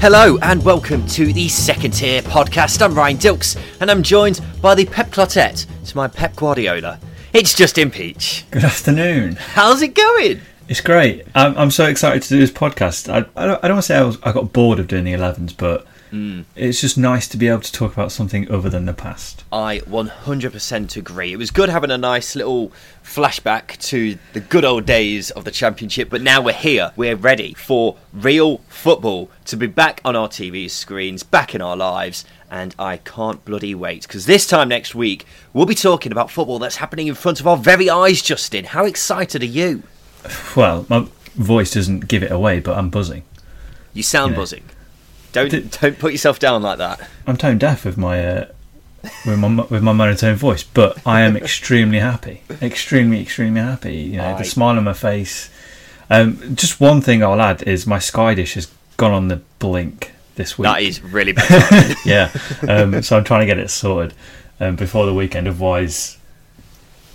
Hello and welcome to the Second Tier Podcast. I'm Ryan Dilks and I'm joined by the Pep Clotet to my Pep Guardiola. It's Justin Peach. Good afternoon. How's it going? It's great. I'm, I'm so excited to do this podcast. I, I don't, I don't want to say I, was, I got bored of doing the 11s, but Mm. it's just nice to be able to talk about something other than the past. I 100% agree. It was good having a nice little flashback to the good old days of the Championship, but now we're here. We're ready for real football to be back on our TV screens, back in our lives, and I can't bloody wait because this time next week we'll be talking about football that's happening in front of our very eyes, Justin. How excited are you? Well, my voice doesn't give it away, but I'm buzzing. You sound You know. buzzing. Don't Did- don't put yourself down like that. I'm tone deaf with my uh, with my with my monotone voice, but I am extremely happy, extremely extremely happy. You know, Aye. the smile on my face. Um, just one thing I'll add is my Sky dish has gone on the blink this week. That is really bad. yeah. Um, so I'm trying to get it sorted um, before the weekend. Otherwise,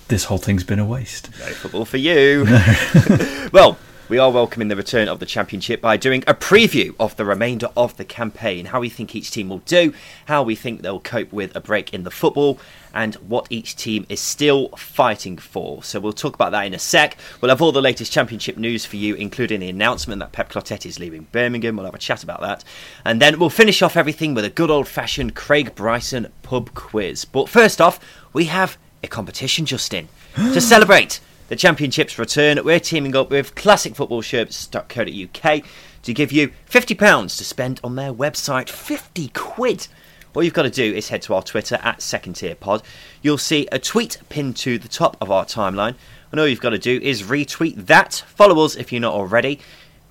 this whole thing's been a waste. No football for you. well, we are welcoming the return of the championship by doing a preview of the remainder of the campaign, how we think each team will do, how we think they'll cope with a break in the football, and what each team is still fighting for. So we'll talk about that in a sec. We'll have all the latest championship news for you, including the announcement that Pep Clotet is leaving Birmingham. We'll have a chat about that. And then we'll finish off everything with a good old fashioned Craig Bryson pub quiz. But first off, we have a competition, Justin. to celebrate the Championship's return, we're teaming up with classicfootballshirts.co.uk to give you £50 to spend on their website. 50 quid! All you've got to do is head to our Twitter at Second Tier Pod. You'll see a tweet pinned to the top of our timeline, and all you've got to do is retweet that. Follow us if you're not already.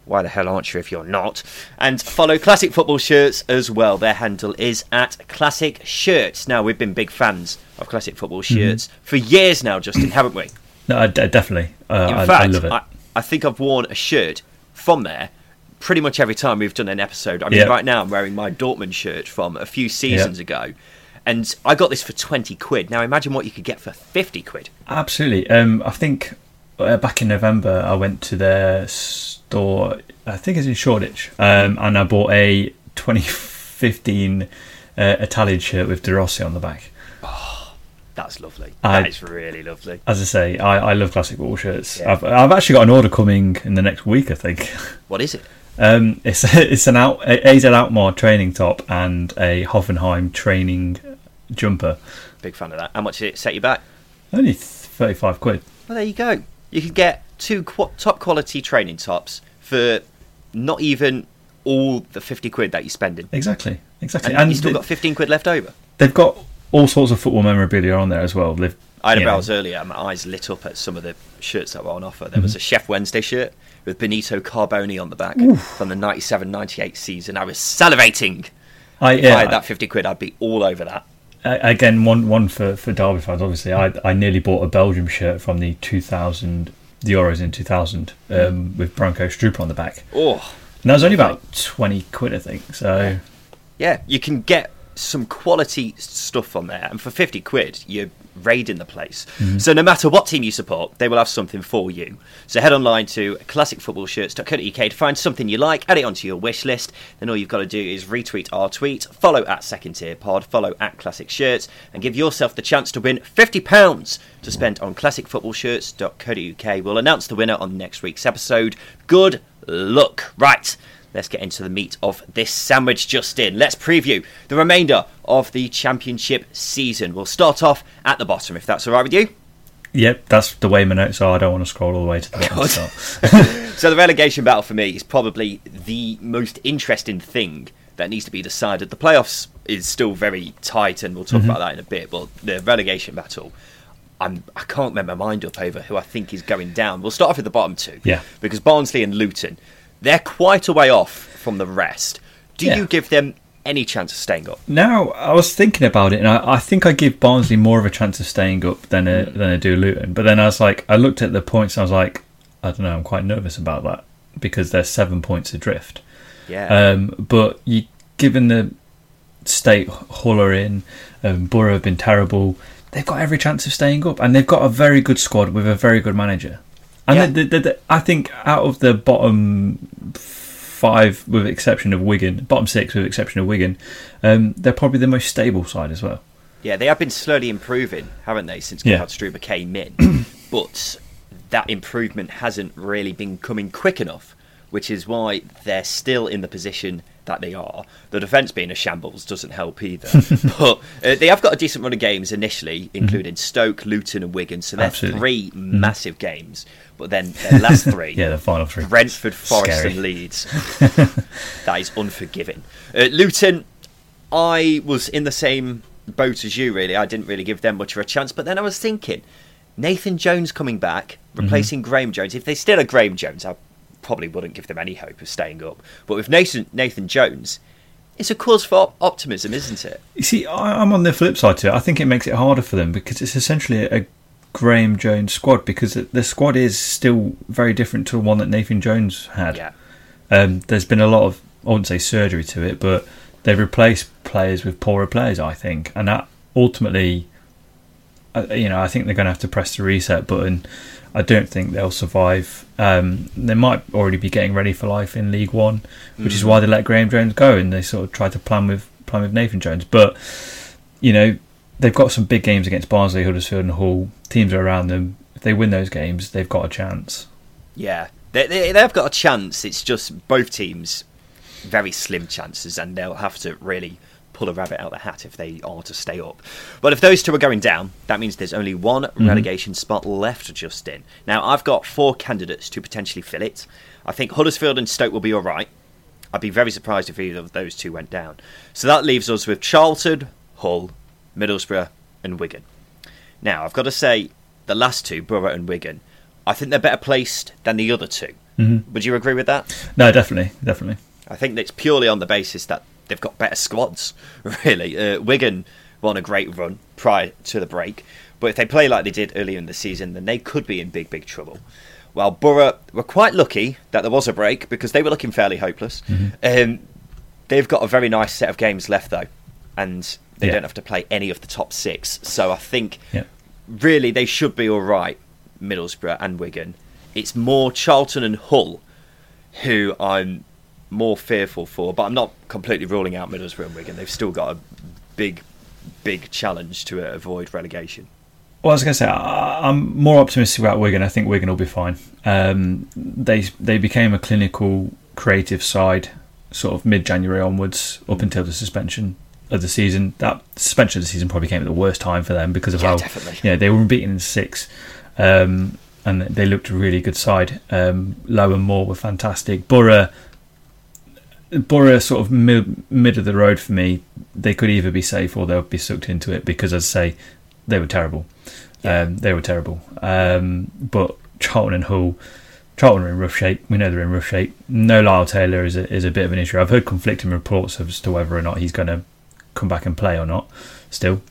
Why the hell aren't you if you're not? And follow Classic Football Shirts as well. Their handle is at Classic Shirts. Now, we've been big fans of Classic Football mm-hmm. Shirts for years now, Justin, haven't we? No, I, I definitely. Uh, In I, fact, I love it. I, I think I've worn a shirt from there pretty much every time we've done an episode. I mean, Yeah. right now I'm wearing my Dortmund shirt from a few seasons ago, and I got this for 20 quid. Now imagine what you could get for 50 quid. Absolutely. Um, I think uh, back in November, I went to their store. I think it's in Shoreditch, um, and I bought a 2015 uh, Italian shirt with De Rossi on the back. That's lovely. I- that is really lovely. As I say, I, I love classic ball shirts. Yeah. I've, I've actually got an order coming in the next week. I think. What is it? Um, it's it's an out AZ Alkmaar training top and a Hoffenheim training jumper. Big fan of that. How much did it set you back? Only thirty five quid. Well, there you go. You can get two qu- top quality training tops for not even all the 50 quid that you're spending. Exactly, exactly. And, you still got 15 quid left over. they've got all sorts of football memorabilia on there as well. They've, I had a know, browse earlier and my eyes lit up at some of the shirts that were on offer. There was a Sheff Wednesday shirt with Benito Carbone on the back from the 97 98 season. I was salivating. I, If yeah, I had that 50 quid, I'd be all over that. Again, one one for for Derby fans. Obviously, I I nearly bought a Belgium shirt from the 2000 the Euros in 2000 um, with Branko Strupar on the back. Oh, And that was only about 20 quid, I think. So yeah. You can get some quality stuff on there. And for 50 quid, you're raiding the place. Mm-hmm. So no matter what team you support, they will have something for you. So head online to classicfootballshirts.co.uk to find something you like, add it onto your wish list. Then all you've got to do is retweet our tweet, follow at Second Tier Pod, follow at Classic Shirts, and give yourself the chance to win £50 to spend on classicfootballshirts.co.uk. We'll announce the winner on next week's episode. Good luck. Right. Let's get into the meat of this sandwich, Justin. Let's preview the remainder of the championship season. We'll start off at the bottom, if that's all right with you. Yep, that's the way my notes are. I don't want to scroll all the way to the bottom. So. so the relegation battle for me is probably the most interesting thing that needs to be decided. The playoffs is still very tight, and we'll talk mm-hmm. about that in a bit. But the relegation battle, I'm I can't make my mind up over who I think is going down. We'll start off with the bottom two, yeah, because Barnsley and Luton, they're quite a way off from the rest. Do yeah. you give them any chance of staying up? Now, I was thinking about it, and I, I, think I give Barnsley more of a chance of staying up than a, mm. than I do Luton. But then I was like, I looked at the points, and I was like, I don't know, I'm quite nervous about that because they're seven points adrift. Yeah. Um, but you, given the state Hull are in, um, Boro have been terrible. They've got every chance of staying up, and they've got a very good squad with a very good manager. And yeah. the, the, the, I think out of the bottom five, with exception of Wigan, bottom six with exception of Wigan, um, they're probably the most stable side as well. Yeah, they have been slowly improving, haven't they, since yeah. Struber came in? but that improvement hasn't really been coming quick enough, which is why they're still in the position that they are. The defence being a shambles doesn't help either. but uh, they have got a decent run of games initially, mm-hmm. including mm-hmm. Stoke, Luton, and Wigan. So they're Absolutely. 3 mm-hmm. massive games. But then their last three, yeah, the final three, Brentford, Forest, Scary. and Leeds. that is unforgiving. Uh, Luton, I was in the same boat as you. Really, I didn't really give them much of a chance. But then I was thinking, Nathan Jones coming back, mm-hmm. replacing mm-hmm. Graeme Jones. If they still are Graeme Jones, I probably wouldn't give them any hope of staying up. But with Nathan Nathan Jones, it's a cause for optimism, isn't it? You see, I'm on the flip side to it. I think it makes it harder for them because it's essentially a Graeme Jones squad because the squad is still very different to the one that Nathan Jones had. Yeah. Um, there's been a lot of, I wouldn't say surgery to it, but they've replaced players with poorer players, I think. And that ultimately, uh, you know, I think they're going to have to press the reset button. I don't think they'll survive. Um, they might already be getting ready for life in League One, which mm. is why they let Graeme Jones go and they sort of tried to plan with plan with Nathan Jones. But you know, they've got some big games against Barnsley, Huddersfield, and Hull. Teams are around them. If they win those games, they've got a chance. Yeah, they, they, they've got a chance. It's just both teams very slim chances, and they'll have to really pull a rabbit out of the hat if they are to stay up. But if those two are going down, that means there's only one mm-hmm. relegation spot left, Justin. Now, I've got four candidates to potentially fill it. I think Huddersfield and Stoke will be all right. I'd be very surprised if either of those two went down. So that leaves us with Charlton, Hull, Middlesbrough, and Wigan. Now, I've got to say, the last two, Boro and Wigan, I think they're better placed than the other 2 mm-hmm. Would you agree with that? No, definitely, definitely. I think it's purely on the basis that they've got better squads, really. Uh, Wigan won a great run prior to the break, but if they play like they did earlier in the season, then they could be in big, big trouble. Well, Boro were quite lucky that there was a break because they were looking fairly hopeless. Mm-hmm. Um, they've got a very nice set of games left, though, and they yeah. don't have to play any of the top six. So I think yeah. really they should be all right, Middlesbrough and Wigan. It's more Charlton and Hull who I'm more fearful for, but I'm not completely ruling out Middlesbrough and Wigan. They've still got a big, big challenge to avoid relegation. Well, I was going to say I'm more optimistic about Wigan. I think Wigan will be fine. Um, they they became a clinical, creative side sort of mid January onwards, up until the suspension of the season. That suspension of the season probably came at the worst time for them because of yeah, how definitely. yeah they were beaten in six, um, and they looked a really good side. Um, Lowe and Moore were fantastic. Boro, Boro sort of mid, mid of the road for me. They could either be safe or they'll be sucked into it because, as I say, they were terrible. Yeah. Um, they were terrible. Um, but Charlton and Hull. Charlton are in rough shape. We know they're in rough shape. No Lyle Taylor is a, is a bit of an issue. I've heard conflicting reports as to whether or not he's going to come back and play or not. Still,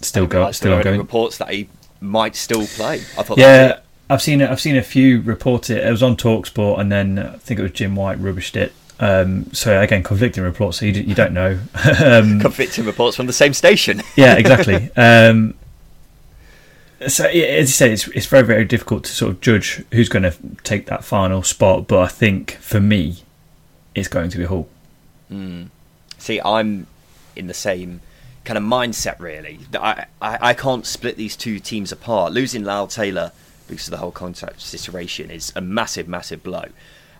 still go, still going. Reports that he might still play. I thought. Yeah, I've seen I've seen a few report it. It was on Talksport, and then I think it was Jim White rubbished it. Um, so again, conflicting reports. So you, you don't know. um, conflicting reports from the same station. yeah, exactly. Um, so as you say, it's it's very very difficult to sort of judge who's going to take that final spot. But I think for me, it's going to be Hull. Mm. See, I'm in the same kind of mindset, really. I, I, I can't split these two teams apart. Losing Lyle Taylor because of the whole contract situation is a massive, massive blow.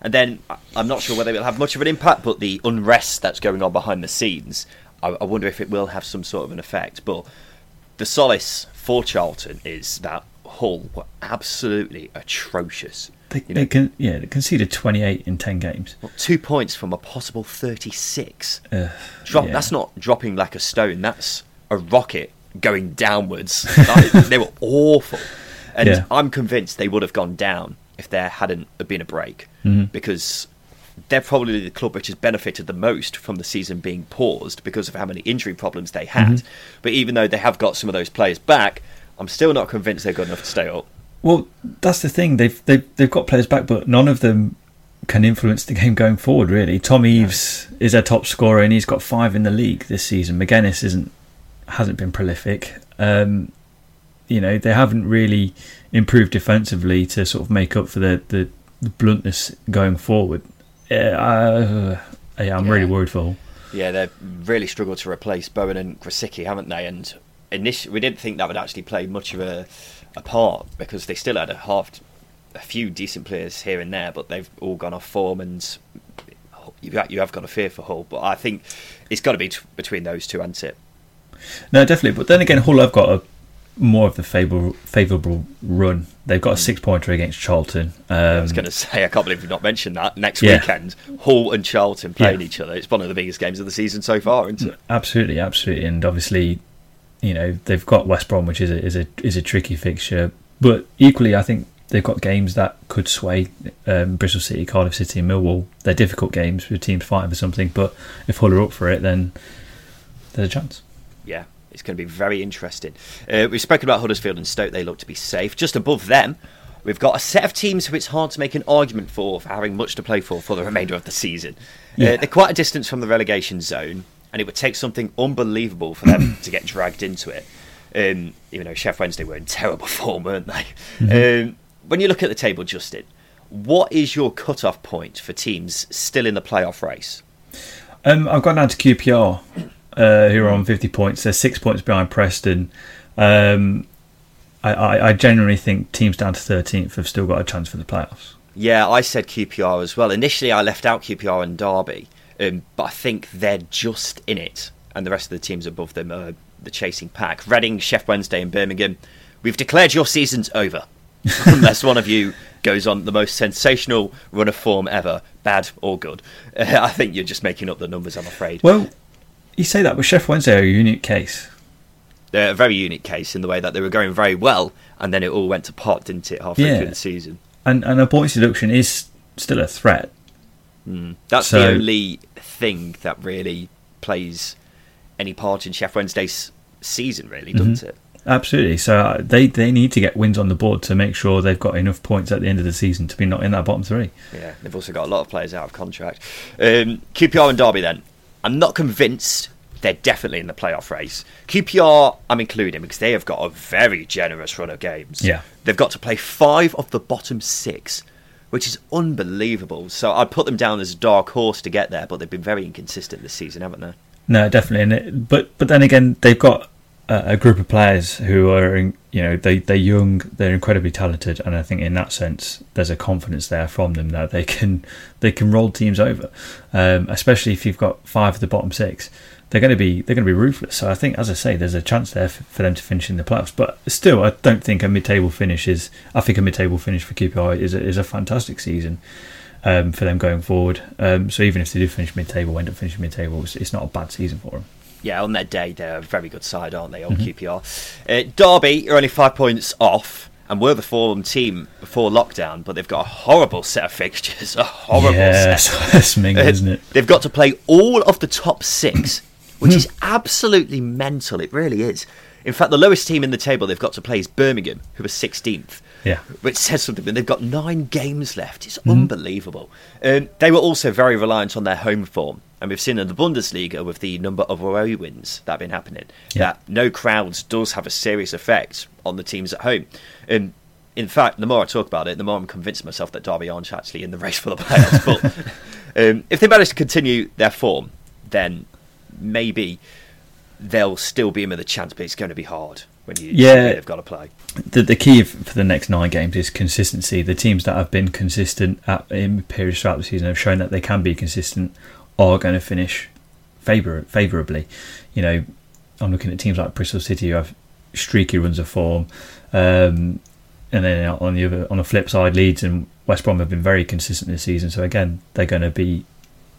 And then I'm not sure whether it'll have much of an impact, but the unrest that's going on behind the scenes, I, I wonder if it will have some sort of an effect. But the solace for Charlton is that Hull were absolutely atrocious. They, they can, yeah, they conceded 28 in 10 games. Well, two points from a possible 36. Uh, Drop, yeah. That's not dropping like a stone. That's a rocket going downwards. they were awful, and Yeah. I'm convinced they would have gone down if there hadn't been a break Mhm. because they're probably the club which has benefited the most from the season being paused because of how many injury problems they had. Mhm. But even though they have got some of those players back, I'm still not convinced they're good enough to stay up. Well, that's the thing. They've they've they've got players back, but none of them can influence the game going forward. Really, Tom Eaves is their top scorer, and he's got five in the league this season. Magennis isn't hasn't been prolific. Um, you know, they haven't really improved defensively to sort of make up for the the, the bluntness going forward. Yeah, uh, yeah, I'm really worried for Hull. Yeah, they've really struggled to replace Bowen and Grosicki, haven't they? And initially, we didn't think that would actually play much of a, a part because they still had a half, a few decent players here and there, but they've all gone off form, and you you have got a fear for Hull. But I think it's got to be t- between those two, hasn't it? No, definitely. But then again, Hull have got a more of the favourable favourable run. They've got a six pointer against Charlton. Um, I was going to say, I can't believe you've not mentioned that. Next Yeah. weekend, Hull and Charlton playing Yeah. each other. It's one of the biggest games of the season so far, isn't it? Absolutely, absolutely, and obviously, you know they've got West Brom, which is a is a is a tricky fixture. But equally, I think they've got games that could sway um, Bristol City, Cardiff City, and Millwall. They're difficult games with teams fighting for something. But if Hull are up for it, then there's a chance. Yeah, it's going to be very interesting. Uh, we've spoken about Huddersfield and Stoke. They look to be safe. Just above them, we've got a set of teams who it's hard to make an argument for for having much to play for for the remainder of the season. Yeah. Uh, they're quite a distance from the relegation zone, and it would take something unbelievable for them to get dragged into it. Um, even though Sheff Wednesday were in terrible form, weren't they? Um, when you look at the table, Justin, what is your cut-off point for teams still in the playoff race? Um, I've gone down to QPR, uh, who are on 50 points. They're six points behind Preston. Um, I, I, I genuinely think teams down to 13th have still got a chance for the playoffs. Yeah, I said QPR as well. Initially, I left out QPR and Derby, um, but I think they're just in it, and the rest of the teams above them are the chasing pack. Reading, Sheff Wednesday, and Birmingham. We've declared your season's over, unless one of you goes on the most sensational run of form ever, bad or good. Uh, I think you're just making up the numbers. I'm afraid. Well, you say that, but Sheff Wednesday are a unique case. They're a very unique case in the way that they were going very well, and then it all went to pot, didn't it, halfway Yeah. through the season. And, and a points deduction is still a threat. That's So- the only thing that really plays any part in Sheff Wednesday's season, really, doesn't it? Absolutely. So uh, they, they need to get wins on the board to make sure they've got enough points at the end of the season to be not in that bottom three. Yeah, they've also got a lot of players out of contract. Um, QPR and Derby, then. I'm not convinced they're definitely in the playoff race. QPR, I'm including because they have got a very generous run of games. Yeah. They've got to play five of the bottom six, which is unbelievable. So I'd put them down as a dark horse to get there, but they've been very inconsistent this season, haven't they? No, definitely. It, but but then again, they've got a, a group of players who are, in, you know, they they're young, they're incredibly talented, and I think in that sense, there's a confidence there from them that they can they can roll teams over, um, especially if you've got five of the bottom six. They're going to be they're going to be ruthless. So I think, as I say, there's a chance there for, for them to finish in the playoffs. But still, I don't think a mid-table finish is. I think a mid-table finish for QPR is a, is a fantastic season um, for them going forward. Um, so even if they do finish mid-table, end up finishing mid-table, it's, it's not a bad season for them. yeah, on their day, they're a very good side, aren't they, on QPR? Uh, Derby are only five points off and were the form team before lockdown, but they've got a horrible set of fixtures. A horrible yeah, set. that's Ming, Uh, isn't it? They've got to play all of the top six, which is absolutely mental. It really is. In fact, the lowest team in the table they've got to play is Birmingham, who are 16th. Yeah. Which says something. They've got nine games left. It's unbelievable. Um, they were also very reliant on their home form. And we've seen in the Bundesliga with the number of away wins that have been happening Yeah. that no crowds does have a serious effect on the teams at home. Um, in fact, the more I talk about it, the more I'm convinced myself that Derby aren't actually in the race for the playoffs. but um, if they manage to continue their form, then maybe they'll still be in with a chance, but it's going to be hard. when you Yeah. they've got to play. the, the key for the next nine games is consistency. The teams that have been consistent at, in periods throughout the season have shown that they can be consistent, are going to finish favour, favourably. You know, I'm looking at teams like Bristol City who have streaky runs of form, um, and then on the other, on the flip side, Leeds and West Brom have been very consistent this season. So again, they're going to be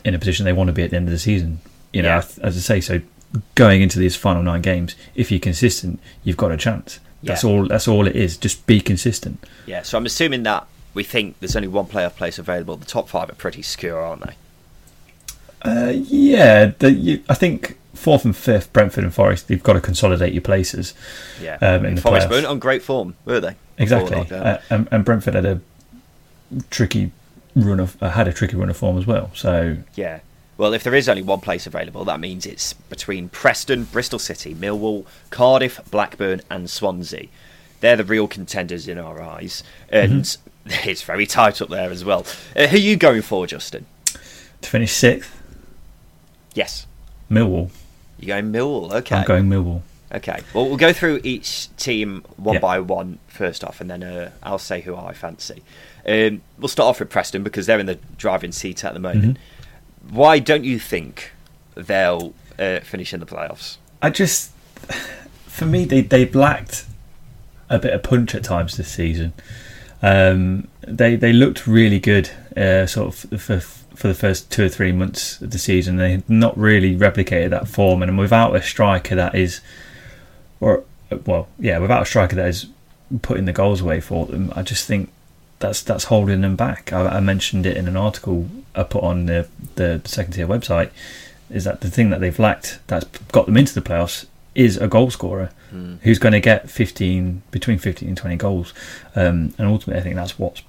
in a position they want to be at the end of the season. You know, Yeah. as I say, so going into these final nine games, if you're consistent, you've got a chance. That's Yeah. all. That's all it is. Just be consistent. Yeah, so I'm assuming that we think there's only one playoff place available. The top five are pretty secure, aren't they? Uh, yeah, the, you, I think fourth and fifth, Brentford and Forest, you've got to consolidate your places. Yeah, Um, in the Forest playoffs. weren't on great form, were they? Exactly, uh, and, and Brentford had a tricky run of uh, had a tricky run of form as well. So Yeah. Well, if there is only one place available, that means it's between Preston, Bristol City, Millwall, Cardiff, Blackburn, and Swansea. They're the real contenders in our eyes, and Mm-hmm. it's very tight up there as well. Uh, who are you going for, Justin? to finish sixth, Yes, Millwall. you're going Millwall. Okay. I'm going Millwall. Okay. Well, we'll go through each team one Yeah. by one first off, and then uh, I'll say who I fancy. Um, we'll start off with Preston because they're in the driving seat at the moment. Mm-hmm. Why don't you think they'll uh, finish in the playoffs? I just, for me, they they've lacked a bit of punch at times this season. Um, they they looked really good, uh, sort of for for the first two or three months of the season. They had not really replicated that form, and without a striker that is, or well, yeah, without a striker that is putting the goals away for them, I just think that's that's holding them back. I, I mentioned it in an article I put on the the second tier website. Is that the thing that they've lacked that's got them into the playoffs is a goal scorer who's going to get 15 between 15 and 20 goals, um, and ultimately I think that's what's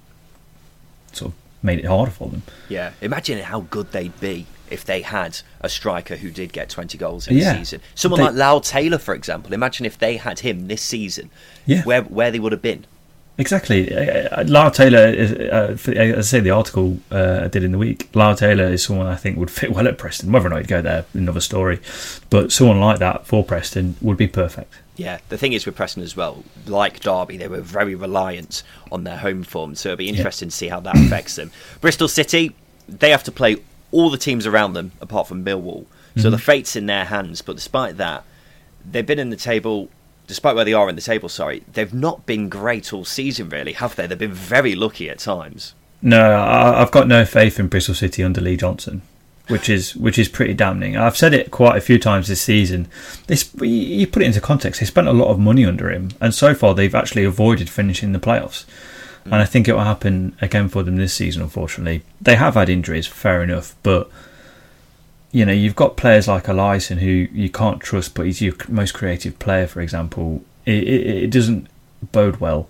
sort of made it harder for them. Yeah. Imagine how good they'd be if they had a striker who did get 20 goals in Yeah. a season. Someone They- like Lyle Taylor, for example. Imagine if they had him this season, Yeah. where where they would have been. Exactly. Uh, uh, Lyle Taylor, is, uh, as I say, the article uh, I did in the week, Lyle Taylor is someone I think would fit well at Preston. Whether or not he'd go there, another story. But someone like that for Preston would be perfect. Yeah, the thing is with Preston as well, like Derby, they were very reliant on their home form, so it'll be interesting to see how that affects them. Bristol City, they have to play all the teams around them apart from Millwall, so the fate's in their hands. But despite that, they've been in the table. Despite where they are in the table, sorry, they've not been great all season, really, have they? They've been very lucky at times. No, I've got no faith in Bristol City under Lee Johnson, which is which is pretty damning. I've said it quite a few times this season. This you put it into context. They spent a lot of money under him, and so far they've actually avoided finishing the playoffs. And I think it will happen again for them this season. Unfortunately, they have had injuries, fair enough, but you know you've got players like Eliasson who you can't trust, but he's your most creative player, for example. It, it, it doesn't bode well.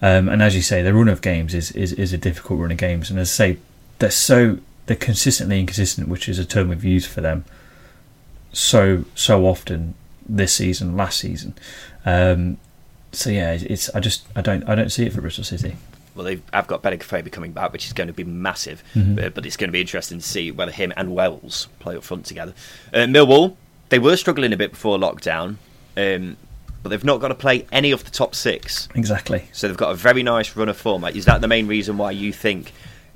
Um, and as you say, the run of games is, is, is a difficult run of games. And as I say, they're so they're consistently inconsistent, which is a term we've used for them so so often this season, last season. Um, so yeah, it's I just I don't I don't see it for Bristol City. Well, they've, I've got Benik Afobe coming back, which is going to be massive. Mhm. Uh, but it's going to be interesting to see whether him and Wells play up front together. Uh, Millwall, they were struggling a bit before lockdown, um, but they've not got to play any of the top six. Exactly. So they've got a very nice run of form. Like, Is that the main reason why you think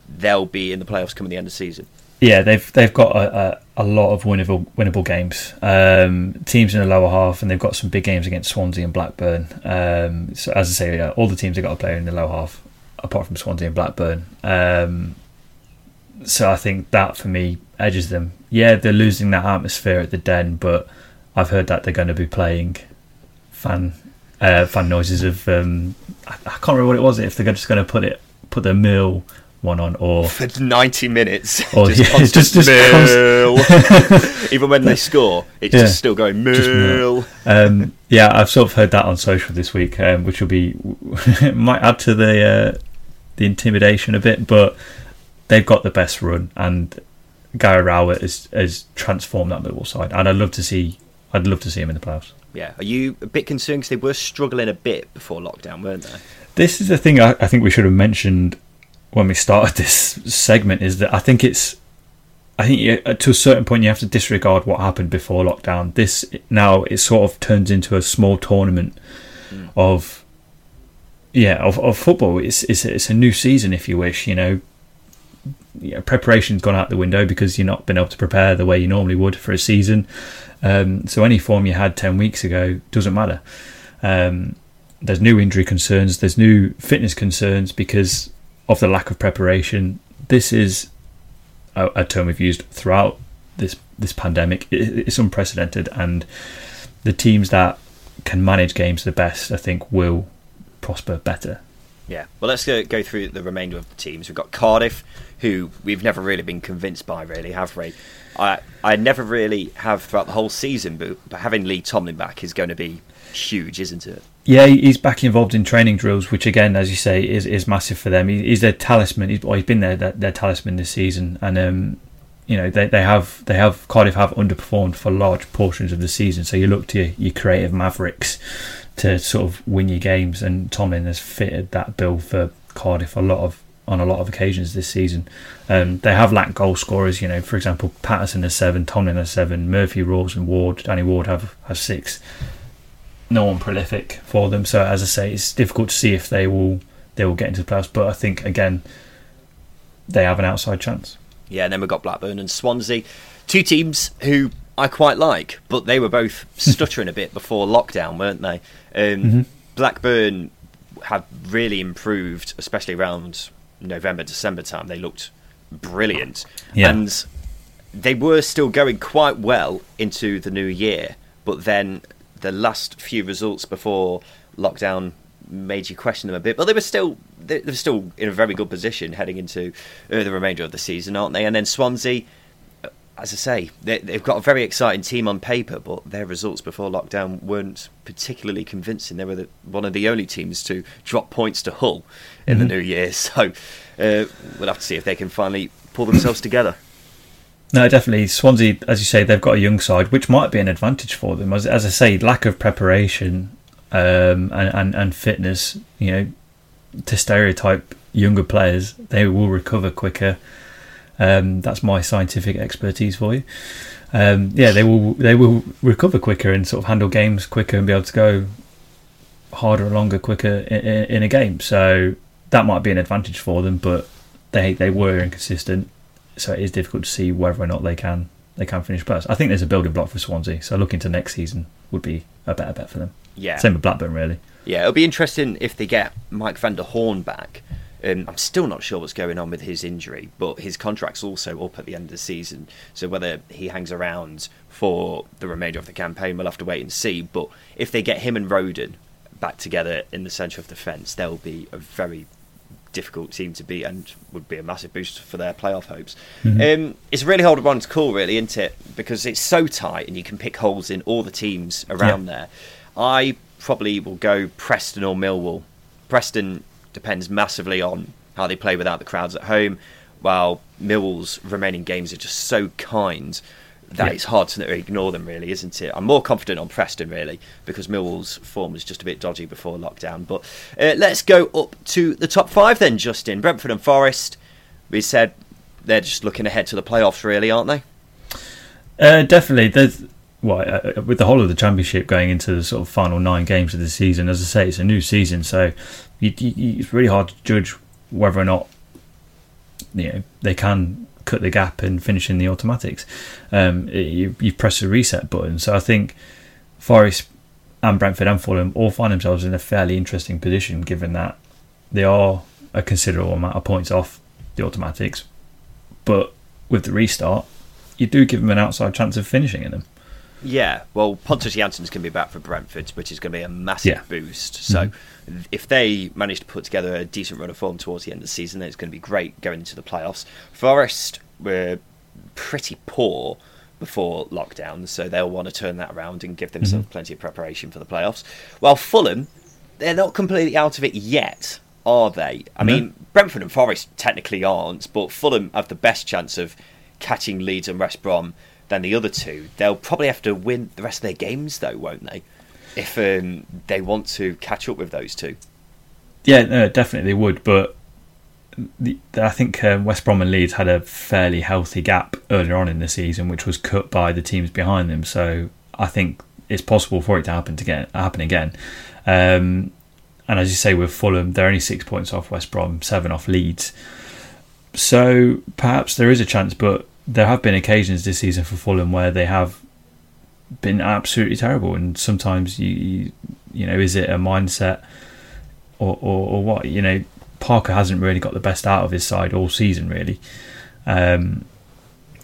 they'll be in the playoffs coming the end of the season? Yeah, they've they've got a, a, a lot of winnable winnable games. Um, teams in the lower half, and they've got some big games against Swansea and Blackburn. Um, so as I say, yeah, all the teams have got to play in the lower half, apart from Swansea and Blackburn. Um, so I think that for me edges them. Yeah, they're losing that atmosphere at the Den, but I've heard that they're going to be playing fan uh, fan noises of um, I, I can't remember what it was. If they're just going to put it put the mill one on or For 90 minutes. Oh, just yeah, constant just- just Mill. Even when they score, it's Yeah. just still going Mill. um, yeah, I've sort of heard that on social this week, um, which will be might add to the uh, the intimidation a bit, but they've got the best run, and Gary Rowett has, has transformed that Millwall side, and I'd love to see I'd love to see him in the playoffs. Yeah. Are you a bit concerned because they were struggling a bit before lockdown, weren't they? This is the thing I, I think we should have mentioned when we started this segment is that I think it's I think you, to a certain point you have to disregard what happened before lockdown. This now it sort of turns into a small tournament mm. of yeah of, of football. It's, it's it's a new season, if you wish. You know, preparation's gone out the window because you're not been able to prepare the way you normally would for a season. Um, so any form you had ten weeks ago doesn't matter. Um, there's new injury concerns. There's new fitness concerns because of the lack of preparation. This is a, a term we've used throughout this this pandemic. It, it's unprecedented, and the teams that can manage games the best, I think, will prosper better. Yeah. Well, let's go, go through the remainder of the teams. We've got Cardiff, who we've never really been convinced by, really, have we? I I never really have throughout the whole season, but, but having Lee Tomlin back is going to be huge, isn't it? Yeah, he's back involved in training drills, which again, as you say, is, is massive for them. he's their talisman. He's, well, he's been their, their, their talisman this season, and um, you know they, they have they have Cardiff have underperformed for large portions of the season. So you look to your, your creative mavericks to sort of win your games, and Tomlin has fitted that bill for Cardiff a lot of on a lot of occasions this season. Um, they have lacked goal scorers. You know, for example, Paterson has seven, Tomlin has seven, Murphy, Ralls, and Ward, Danny Ward have have six no one prolific for them. So as I say, it's difficult to see if they will they will get into the playoffs. But I think again, they have an outside chance. Yeah, and then we've got Blackburn and Swansea, two teams who I quite like, but they were both stuttering a bit before lockdown, weren't they? Um, mm-hmm. Blackburn had really improved, especially around November, December time. They looked brilliant, yeah. and they were still going quite well into the new year. But then the last few results before lockdown made you question them a bit, but they were still they were still in a very good position heading into uh, the remainder of the season, aren't they? And then Swansea, as I say, they, have got a very exciting team on paper, but their results before lockdown weren't particularly convincing. They were the, one of the only teams to drop points to Hull in mm-hmm. the new year, so uh, we'll have to see if they can finally pull themselves together. No, definitely. Swansea, as you say, they've got a young side, which might be an advantage for them. As, as I say, lack of preparation um, and, and, and fitness, you know, to stereotype younger players, they will recover quicker. Um, that's my scientific expertise for you. Um, yeah, they will they will recover quicker and sort of handle games quicker and be able to go harder and longer quicker in, in, a game. So that might be an advantage for them, but they they were inconsistent so it is difficult to see whether or not they can they can finish first. I think there's a building block for Swansea, so looking to next season would be a better bet for them. Yeah, same with Blackburn, really. Yeah, it'll be interesting if they get Mike van der Hoorn back. Um, I'm still not sure what's going on with his injury, but his contract's also up at the end of the season. So whether he hangs around for the remainder of the campaign, we'll have to wait and see. But if they get him and Rodon back together in the centre of defence, they'll be a very difficult team to beat and would be a massive boost for their playoff hopes. Mm-hmm. Um, it's really hard one to call, really, isn't it? Because it's so tight and you can pick holes in all the teams around yeah. there. I probably will go Preston or Millwall. Preston depends massively on how they play without the crowds at home, while Millwall's remaining games are just so kind that yeah. it's hard to ignore them, really, isn't it? I'm more confident on Preston, really, because Millwall's form was just a bit dodgy before lockdown. But uh, let's go up to the top five then, Justin. Brentford and Forest, we said they're just looking ahead to the playoffs, really, aren't they? Uh, definitely. There's well, uh, uh, with the whole of the championship going into the sort of final nine games of the season, as I say, it's a new season, so you, you, it's really hard to judge whether or not you know they can cut the gap and finish in the automatics. Um, you, you press the reset button. So I think Forest and Brentford and Fulham all find themselves in a fairly interesting position, given that they are a considerable amount of points off the automatics. But with the restart, you do give them an outside chance of finishing in them. Yeah, well, Pontus Jansson's going to be back for Brentford, which is going to be a massive yeah. boost. So, mm-hmm. if they manage to put together a decent run of form towards the end of the season, then it's going to be great going into the playoffs. Forest were pretty poor before lockdown, so they'll want to turn that around and give themselves mm-hmm. plenty of preparation for the playoffs. While Fulham, they're not completely out of it yet, are they? I mm-hmm. mean, Brentford and Forest technically aren't, but Fulham have the best chance of catching Leeds and West Brom than the other two. They'll probably have to win the rest of their games, though, won't they? If um, they want to catch up with those two. Yeah, no, definitely they would. But the, I think um, West Brom and Leeds had a fairly healthy gap earlier on in the season, which was cut by the teams behind them. So I think it's possible for it to happen to get happen again. Um, and as you say, with Fulham, they're only six points off West Brom, seven off Leeds. So perhaps there is a chance, but there have been occasions this season for Fulham where they have been absolutely terrible, and sometimes you you, you know is it a mindset or, or, or what you know Parker hasn't really got the best out of his side all season really. Um,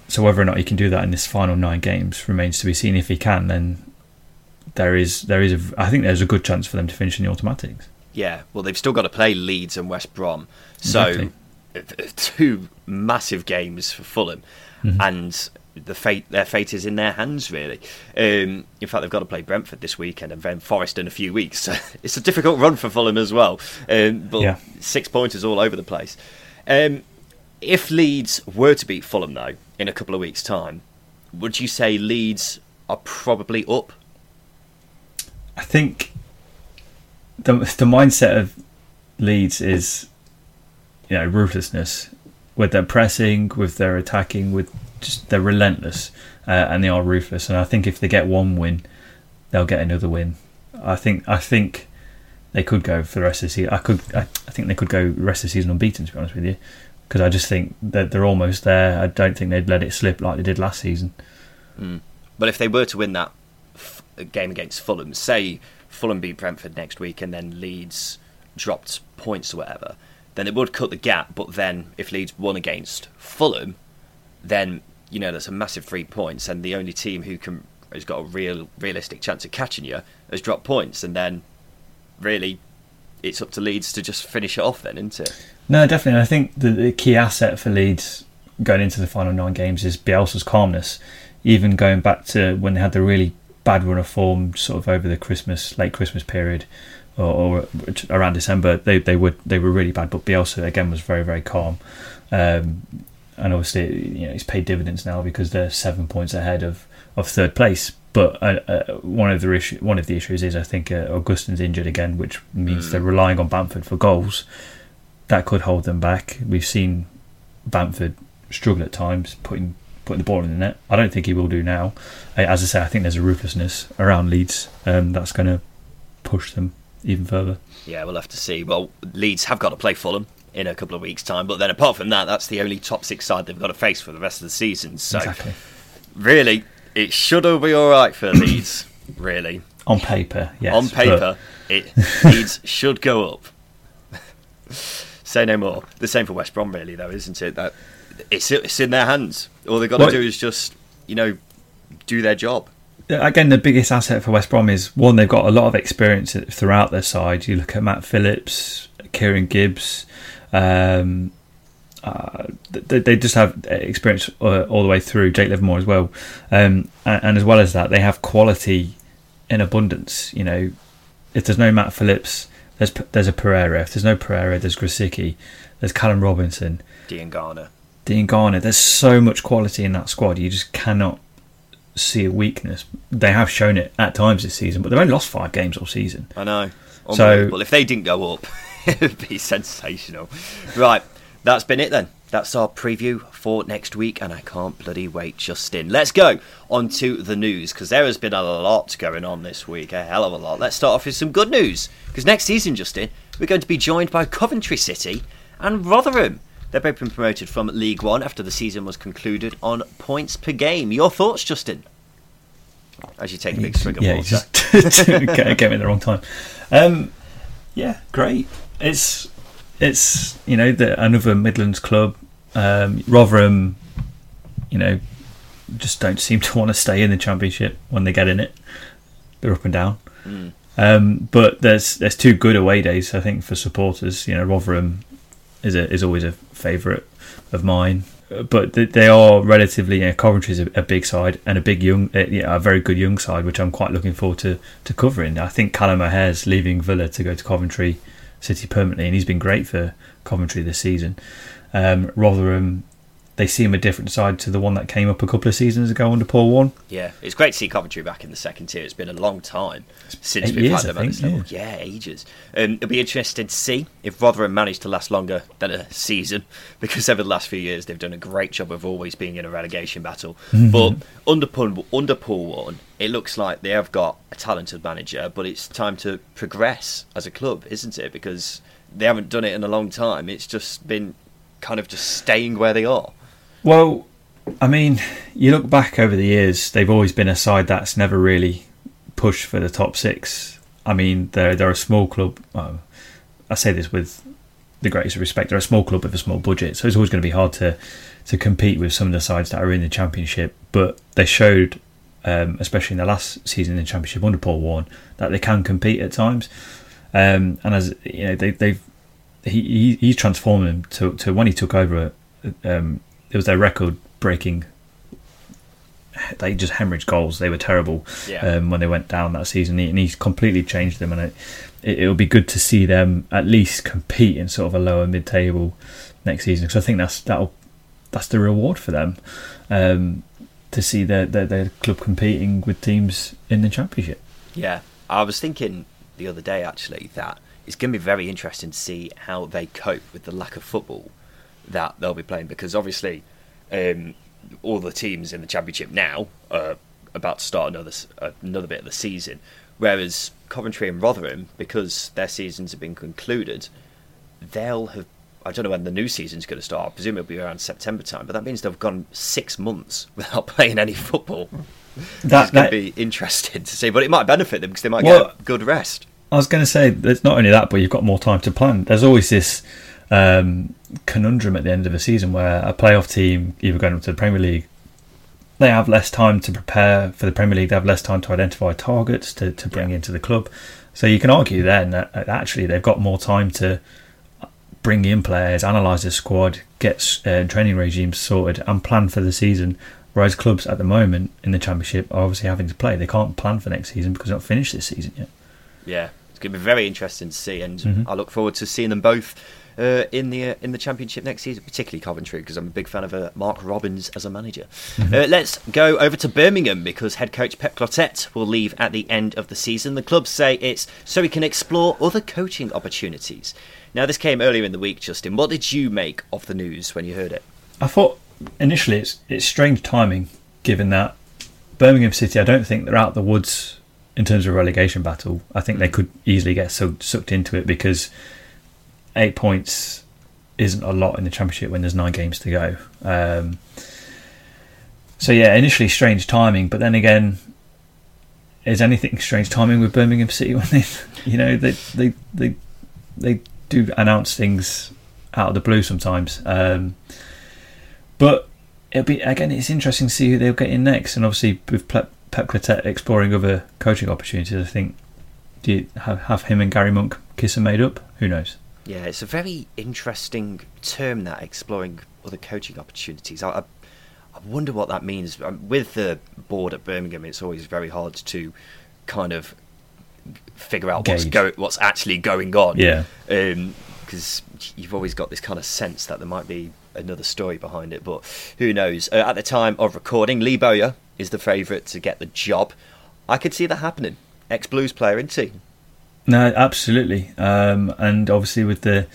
so whether or not he can do that in this final nine games remains to be seen. If he can, then there is there is a, I think there's a good chance for them to finish in the automatics. Yeah, well, they've still got to play Leeds and West Brom, so exactly. two massive games for Fulham, mm-hmm. and the fate their fate is in their hands really. Um, in fact, they've got to play Brentford this weekend and then Forest in a few weeks. it's a difficult run for Fulham as well, um, but yeah. six pointers all over the place. Um, if Leeds were to beat Fulham though in a couple of weeks' time, would you say Leeds are probably up? I think the the mindset of Leeds is you know ruthlessness with their pressing, with their attacking, with just they're relentless uh, and they are ruthless. And I think if they get one win, they'll get another win. I think I think they could go for the rest of the season. I could I, I think they could go the rest of the season unbeaten. To be honest with you, because I just think that they're almost there. I don't think they'd let it slip like they did last season. Mm. But if they were to win that f- game against Fulham, say Fulham beat Brentford next week and then Leeds dropped points or whatever, then it would cut the gap. But then if Leeds won against Fulham, then you know that's a massive three points, and the only team who can has got a real realistic chance of catching you has dropped points, and then really it's up to Leeds to just finish it off then, isn't it? No, definitely. I think the, the key asset for Leeds going into the final nine games is Bielsa's calmness. Even going back to when they had the really bad run of form, sort of over the Christmas late Christmas period, or, or around December, they they were they were really bad. But Bielsa again was very very calm. Um, and obviously you know he's paid dividends now because they're seven points ahead of, of third place. But uh, uh, one of the issue, one of the issues is I think uh, Augustin's injured again, which means mm. they're relying on Bamford for goals. That could hold them back. We've seen Bamford struggle at times putting putting the ball in the net. I don't think he will do now. As I say, I think there's a ruthlessness around Leeds um, that's going to push them even further. Yeah, we'll have to see. Well, Leeds have got to play Fulham in a couple of weeks' time. But then apart from that, that's the only top six side they've got to face for the rest of the season. So exactly. really, it should all be all right for Leeds. really, on paper, yes. On paper, but... it Leeds should go up. Say no more. The same for West Brom, really, though, isn't it? That it's it's in their hands. All they've got to do is just you know do their job again, the biggest asset for West Brom is one, they've got a lot of experience throughout their side. You look at Matt Phillips, Kieran Gibbs, um, uh, they, they, just have experience uh, all the way through. Jake Livermore as well, um, and, and, as well as that, they have quality in abundance. You know, if there's no Matt Phillips, there's there's a Pereira. If there's no Pereira, there's Grosicki, there's Callum Robinson, Diangana. Dean Garner. There's so much quality in that squad. You just cannot see a weakness. They have shown it at times this season, but they've only lost five games all season. I know. So, well, if they didn't go up. It'd be sensational. Right, that's been it then. That's our preview for next week, and I can't bloody wait, Justin. Let's go on to the news because there has been a lot going on this week, a hell of a lot. Let's start off with some good news because next season, Justin, we're going to be joined by Coventry City and Rotherham. They've both been promoted from League One after the season was concluded on points per game. Your thoughts, Justin? As you take a big swig of yeah, water. just get, me the wrong time. Um, yeah, great it's it's you know the, another Midlands club. Um, Rotherham, you know, just don't seem to want to stay in the championship when they get in it. They're up and down. Mm. Um, but there's there's two good away days I think for supporters. You know, Rotherham is a, is always a favourite of mine. But they are relatively. You know, Coventry's a, a big side and a big young, uh, yeah, a very good young side, which I'm quite looking forward to to covering. I think Callum O'Hare's leaving Villa to go to Coventry City permanently, and he's been great for Coventry this season. Um, Rotherham they seem a different side to the one that came up a couple of seasons ago under Paul Warne. Yeah, it's great to see Coventry back in the second tier. It's been a long time since eight we've years, had them at this level. Yeah, ages. Um, it'll be interesting to see if Rotherham manage to last longer than a season, because over the last few years they've done a great job of always being in a relegation battle. But under Paul, under Paul Warne, it looks like they have got a talented manager, but it's time to progress as a club, isn't it? Because they haven't done it in a long time. It's just been kind of just staying where they are. Well, I mean, you look back over the years, they've always been a side that's never really pushed for the top six. I mean, they're they're a small club. I say this with the greatest respect. They're a small club with a small budget, so it's always going to be hard to to compete with some of the sides that are in the championship. But they showed, um, especially in the last season in the championship under Paul Warne, that they can compete at times. Um, and as you know, they, they've he, he he transformed them to to when he took over. Um, it was their record breaking. They just hemorrhaged goals. They were terrible Yeah. um, when they went down that season, and he's completely changed them. And it, it it'll be good to see them at least compete in sort of a lower mid table next season because I think that's that'll that's the reward for them um, to see their, their their club competing with teams in the championship. Yeah, I was thinking the other day actually that it's going to be very interesting to see how they cope with the lack of football that they'll be playing because obviously um, all the teams in the championship now are about to start another uh, another bit of the season, whereas Coventry and Rotherham, because their seasons have been concluded, they'll have. I don't know when the new season's going to start. I presume it'll be around September time, but that means they've gone six months without playing any football. That, It's going to be interesting to see, but it might benefit them because they might Well- get good rest. I was going to say it's not only that, but you've got more time to plan. There's always this um, conundrum at the end of a season where a playoff team, either going up to the Premier League, they have less time to prepare for the Premier League. They have less time to identify targets to, to bring Yeah. into the club. So you can argue then that actually they've got more time to bring in players, analyse the squad, get uh, training regimes sorted, and plan for the season. Whereas clubs at the moment in the Championship are obviously having to play. They can't plan for next season because they're not finished this season yet. Yeah, it's going to be very interesting to see, and Mhm. I look forward to seeing them both uh, in the uh, in the championship next season, particularly Coventry, because I'm a big fan of uh, Mark Robins as a manager. Uh, let's go over to Birmingham because head coach Pep Clotet will leave at the end of the season. The club say it's so he can explore other coaching opportunities. Now, this came earlier in the week, Justin. What did you make of the news when you heard it? I thought initially it's it's strange timing, given that Birmingham City. I don't think they're out the woods in terms of relegation battle. I think they could easily get so sucked into it because eight points isn't a lot in the championship when there's nine games to go. Um, so yeah, initially strange timing, but then again, is anything strange timing with Birmingham City when they, you know, they they they they do announce things out of the blue sometimes. Um, but it'll be again. It's interesting to see who they'll get in next, and obviously with Pep, Pep exploring other coaching opportunities, I think do you have, have him and Gary Monk kiss and made up? Who knows? Yeah, it's a very interesting term that exploring other coaching opportunities. I, I, I wonder what that means. Um, With the board at Birmingham, it's always very hard to kind of figure out what's go, what's actually going on. Yeah. because you've always got this kind of sense that there might be another story behind it, but who knows? Uh, at the time of recording, Lee Bowyer is the favourite to get the job. I could see that happening. Ex Blues player, isn't he? No, absolutely. Um, and obviously with the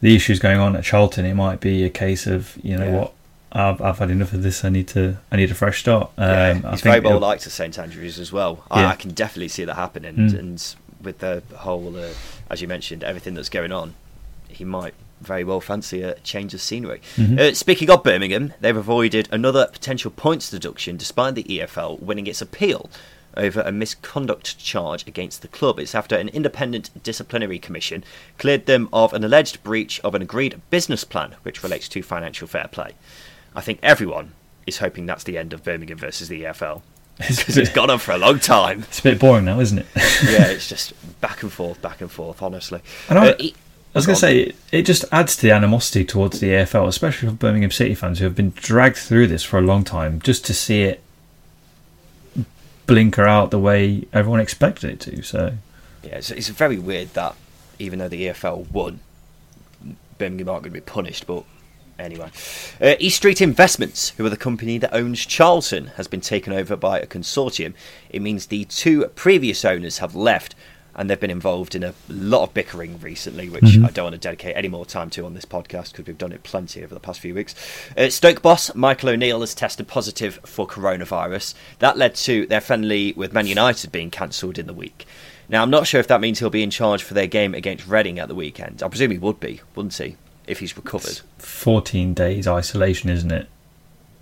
the issues going on at Charlton, it might be a case of you know Yeah. what. I've, I've had enough of this. I need to. I need a fresh start. Um, Yeah, I he's think very well liked at St Andrews as well. I, Yeah. I can definitely see that happening, Mm. and with the whole, uh, as you mentioned, everything that's going on, he might very well fancy a change of scenery. Mhm. Uh, speaking of Birmingham, they've avoided another potential points deduction despite the EFL winning its appeal over a misconduct charge against the club. It's after an independent disciplinary commission cleared them of an alleged breach of an agreed business plan which relates to financial fair play. I think everyone is hoping that's the end of Birmingham versus the EFL because it's gone on for a long time. It's a bit boring now, isn't it? yeah, it's just back and forth, back and forth. Honestly, And I- Uh, he- I was going to say it, it just adds to the animosity towards the EFL, especially for Birmingham City fans who have been dragged through this for a long time, just to see it blinker out the way everyone expected it to. So Yeah, it's, it's very weird that even though the EFL won, Birmingham aren't going to be punished, but Anyway, uh, East Street Investments, who are the company that owns Charlton, has been taken over by a consortium. It means the two previous owners have left, and they've been involved in a lot of bickering recently, which Mhm. I don't want to dedicate any more time to on this podcast because we've done it plenty over the past few weeks. Uh, Stoke boss Michael O'Neill has tested positive for coronavirus. That led to their friendly with Man United being cancelled in the week. Now, I'm not sure if that means he'll be in charge for their game against Reading at the weekend. I presume he would be, wouldn't he, if he's recovered? 14 days isolation, isn't it?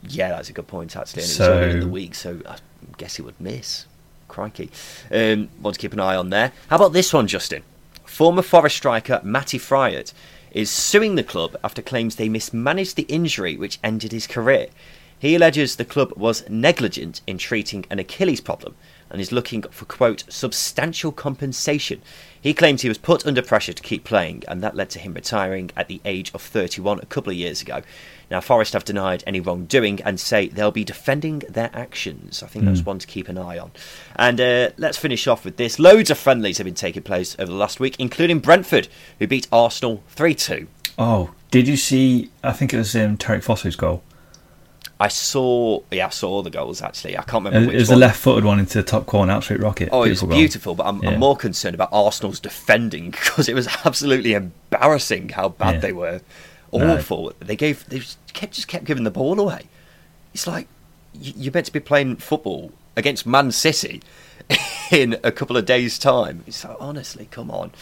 Yeah, that's a good point, actually. And So- it's early in the week, so I guess he would miss. Crikey. Um, want to keep an eye on there. How about this one, Justin? Former Forest striker Matty Fryatt is suing the club after claims they mismanaged the injury which ended his career. He alleges the club was negligent in treating an Achilles problem and is looking for, quote, substantial compensation. He claims he was put under pressure to keep playing, and that led to him retiring at the age of 31 a couple of years ago. Now, Forest have denied any wrongdoing and say they'll be defending their actions. I think that's Mm. one to keep an eye on. And uh, let's finish off with this. Loads of friendlies have been taking place over the last week, including Brentford, who beat Arsenal 3 2. Oh, did you see? I think it was um, Tariqe Fosu's goal. I saw, yeah, I saw all the goals actually. I can't remember it was one. the left-footed one into the top corner, absolute rocket. Oh, it was goal. beautiful, but I'm, Yeah. I'm more concerned about Arsenal's defending because it was absolutely embarrassing how bad Yeah. they were. No. Awful. They gave, they just kept just kept giving the ball away. It's like you're meant to be playing football against Man City in a couple of days' time. It's like honestly, come on.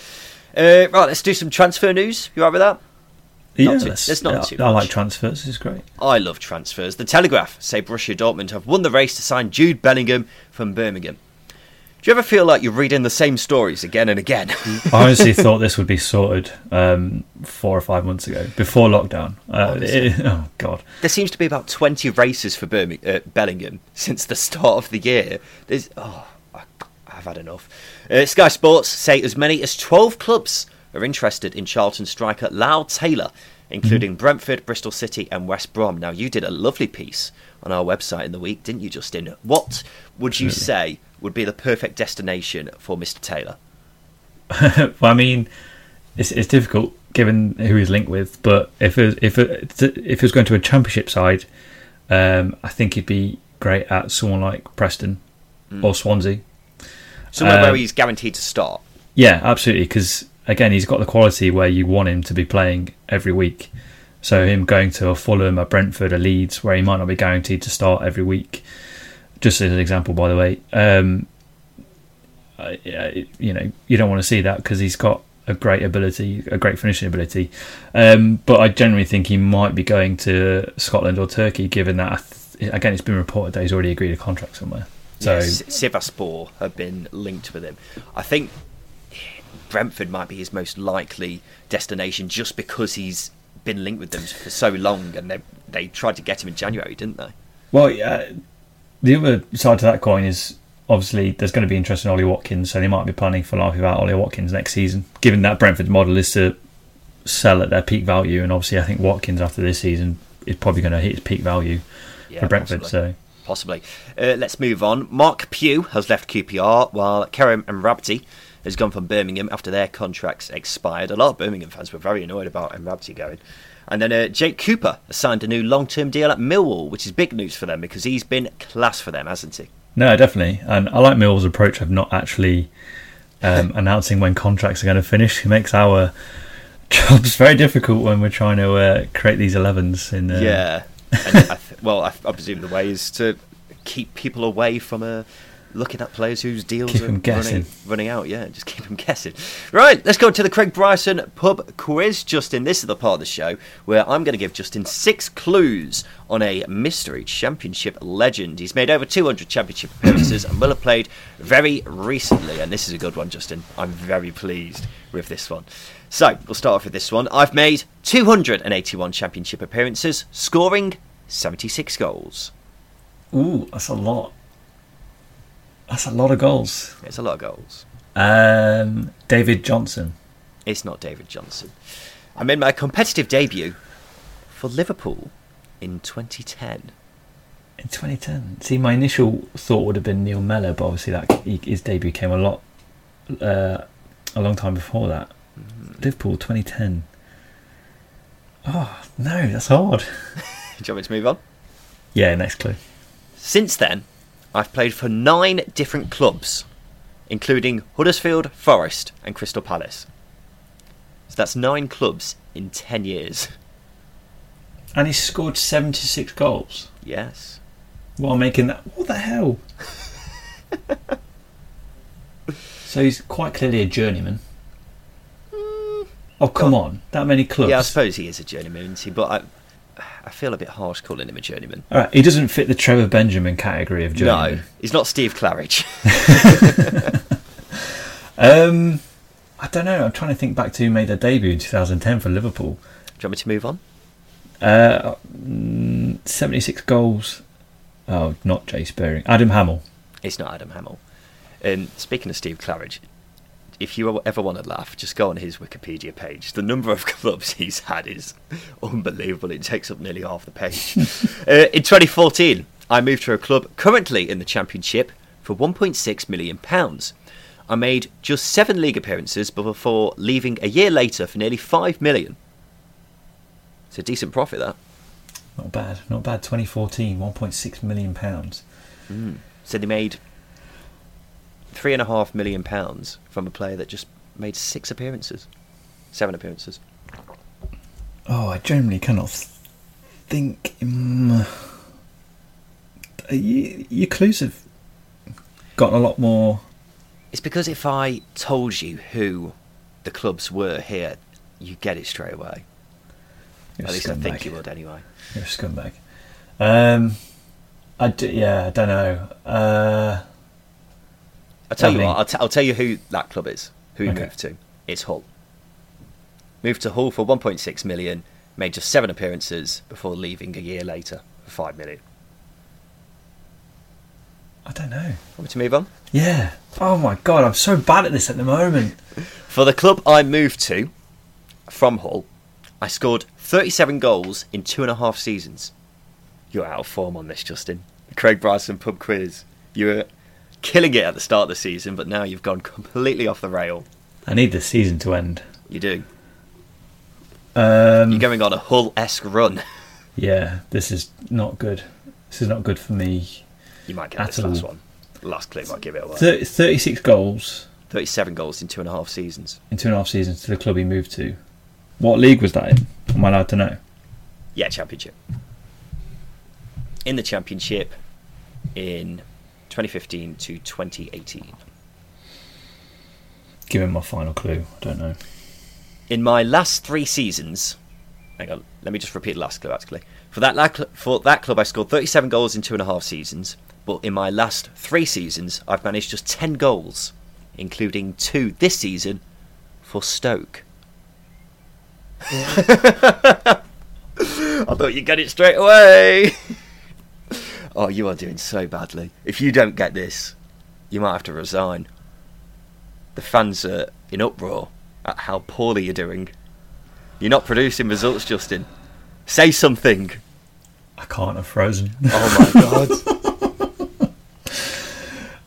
Uh, right, let's do some transfer news. You all right with that? Yeah, Not too- that's- there's not yeah, too I like transfers. It's great. I love transfers. The Telegraph say Borussia Dortmund have won the race to sign Jude Bellingham from Birmingham. Do you ever feel like you're reading the same stories again and again? I honestly thought this would be sorted um, four or five months ago, before lockdown. Uh, it- oh God! there seems to be about 20 races for Birmingham, uh, Bellingham since the start of the year. There's, oh, I, I've had enough. Uh, Sky Sports say as many as 12 clubs are interested in Charlton striker Lyle Taylor, including Brentford, Bristol City, and West Brom. Now, you did a lovely piece on our website in the week, didn't you, Justin? What would you say would be the perfect destination for Mr. Taylor? well, I mean, it's it's difficult given who he's linked with, but if it, if it, if he was going to a championship side, um, I think he'd be great at someone like Preston or Swansea. Somewhere where Um, he's guaranteed to start. Yeah, absolutely. Because again, he's got the quality where you want him to be playing every week. So him going to a Fulham, a Brentford, a Leeds, where he might not be guaranteed to start every week. Just as an example, by the way, um, you know, you don't want to see that because he's got a great ability, a great finishing ability. Um, but I generally think he might be going to Scotland or Turkey, given that th- again, it's been reported that he's already agreed a contract somewhere. So yes, Sivaspor have been linked with him. I think Brentford might be his most likely destination just because he's been linked with them for so long, and they they tried to get him in January, didn't they? Well, yeah, the other side to that coin is obviously there's going to be interest in Ollie Watkins, so they might be planning for life without Ollie Watkins next season. Given that Brentford's model is to sell at their peak value, and obviously I think Watkins after this season is probably going to hit his peak value Yeah, for Brentford. possibly. So Possibly. Uh, let's move on. Marc Pugh has left QPR, while Kerim Mrabti has gone from Birmingham after their contracts expired. A lot of Birmingham fans were very annoyed about Mrabti going. And then uh, Jake Cooper signed a new long-term deal at Millwall, which is big news for them because he's been class for them, hasn't he? no, definitely, and I like Millwall's approach of not actually um, announcing when contracts are going to finish. It makes our jobs very difficult when we're trying to uh, create these 11s. In uh, Yeah. and I th- well, I, I presume the way is to keep people away from uh, looking at players whose deals Keep are running, running out. Yeah, just keep them guessing. Right, let's go to the Craig Bryson pub quiz. Justin, this is the part of the show where I'm going to give Justin six clues on a mystery championship legend. He's made over 200 championship appearances and will have played very recently. And this is a good one, Justin. I'm very pleased with this one. So, we'll start off with this one. I've made 281 championship appearances, scoring 76 goals. Ooh, that's a lot. That's a lot of goals. It's a lot of goals. Um, David Johnson. It's not David Johnson. I made my competitive debut for Liverpool in 2010. In 2010. See, my initial thought would have been Neil Mellor, but obviously that he, his debut came a lot, uh, a long time before that. Liverpool 2010. Oh no, that's hard. Do you want me to move on? Yeah, next clue. Since then, I've played for nine different clubs, including Huddersfield, Forest, and Crystal Palace. So that's nine clubs in ten years. And he scored 76 goals Yes. while making that. What the hell? so he's quite clearly a journeyman. Hmm. Oh, come on. That many clubs. Yeah, I suppose he is a journeyman, isn't he? But I, I feel a bit harsh calling him a journeyman. All right, he doesn't fit the Trevor Benjamin category of journeyman. No, he's not Steve Claridge. Um, I don't know. I'm trying to think back to who made their debut in 2010 for Liverpool. Do you want me to move on? Uh, mm, 76 goals. Oh, not Jay Spearing. Adam Hammill. It's not Adam Hammill. And speaking of Steve Claridge, if you ever want to laugh, just go on his Wikipedia page. The number of clubs he's had is unbelievable. It takes up nearly half the page. uh, in 2014, I moved to a club currently in the Championship for 1.6 million pounds. I made just seven league appearances before leaving a year later for nearly five million. It's a decent profit, that. Not bad. Not bad. 2014, 1.6 million pounds. So they made three and a half million pounds from a player that just made six appearances, seven appearances. Oh, I generally cannot think. Um, you, your clues have gotten a lot more. It's because if I told you who the clubs were here, you get it straight away. At least I think you would anyway. You're a scumbag. Um, I d- yeah, I don't know. Uh, I'll tell you what, I'll, t- I'll tell you who that club is, who he Okay. moved to. It's Hull. Moved to Hull for 1.6 million, made just seven appearances before leaving a year later for 5 million. I don't know. Want me to move on? Yeah. Oh my god, I'm so bad at this at the moment. For the club I moved to from Hull, I scored 37 goals in two and a half seasons. You're out of form on this, Justin. Craig Bryson pub quiz. You were killing it at the start of the season, but now you've gone completely off the rail. I need the season to end. You do. Um, You're going on a Hull esque run. yeah, this is not good. This is not good for me. You might get this last one. Last clip might give it away. 30, 36 goals 37 goals in two and a half seasons. in two and a half seasons to the club he moved to. What league was that in? Am I allowed to know? Yeah, championship. In the championship in 2015 to 2018. Give him my final clue. I don't know. in my last three seasons, hang on, let me just repeat the last clue actually. For that for that club, I scored 37 goals in two and a half seasons. But in my last three seasons, I've managed just 10 goals, including two this season for Stoke. I thought you'd get it straight away. oh, you are doing so badly. If you don't get this, you might have to resign. The fans are in uproar at how poorly you're doing. You're not producing results, Justin. Say something. I can't have frozen. Oh my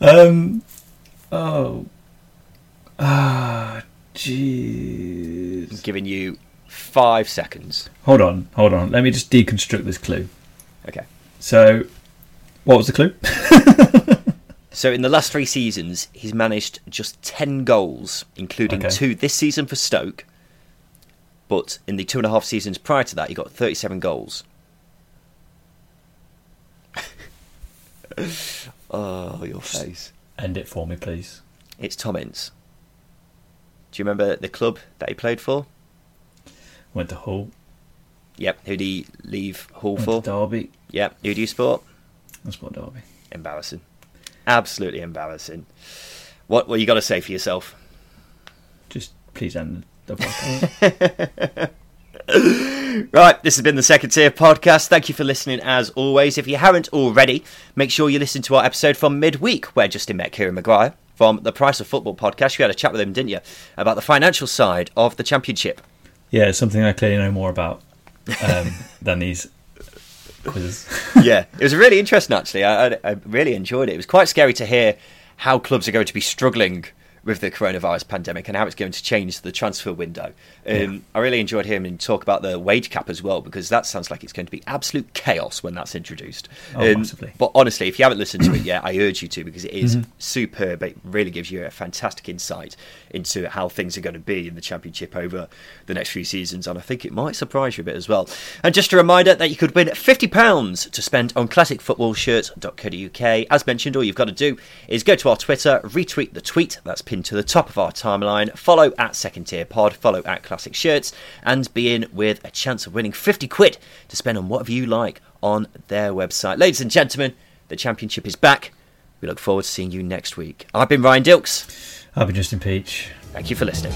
god. Um. Oh. Ah. Jeez. I'm giving you five seconds. Hold on. Hold on. Let me just deconstruct this clue. Okay. So, what was the clue? So in the last three seasons, he's managed just ten goals, including Okay. two this season for Stoke. But in the two and a half seasons prior to that, he got 37 goals. oh, your face. End it for me, please. It's Tom Ince. Do you remember the club that he played for? Went to Hull. Yep. Who did he leave Hull Went for? Derby. Yep. Who do you support? That's what Derby. Embarrassing. Absolutely embarrassing. What what you got to say for yourself? Just please end the podcast. Right, this has been the Second Tier Podcast. Thank you for listening as always. If you haven't already, make sure you listen to our episode from midweek where Justin met Kieran Maguire from the Price of Football podcast. You had a chat with him, didn't you, about the financial side of the championship. yeah, it's something I clearly know more about um, than these quizzes. yeah, it was really interesting actually. I, I, I really enjoyed it. It was quite scary to hear how clubs are going to be struggling with the coronavirus pandemic and how it's going to change the transfer window. Um, yeah. I really enjoyed hearing him talk about the wage cap as well because that sounds like it's going to be absolute chaos when that's introduced. Oh, um, but honestly, if you haven't listened to it yet, I urge you to because it is mm-hmm. superb. It really gives you a fantastic insight into how things are going to be in the Championship over the next few seasons, and I think it might surprise you a bit as well. And just a reminder that you could win £50 to spend on classicfootballshirts.co.uk. As mentioned, all you've got to do is go to our Twitter, retweet the tweet that's pinned to the top of our timeline, follow at Second Tier Pod, follow at Classic Shirts, and be in with a chance of winning 50 quid to spend on whatever you like on their website. Ladies and gentlemen, the Championship is back. We look forward to seeing you next week. I've been Ryan Dilks. I've been Justin Peach. Thank you for listening.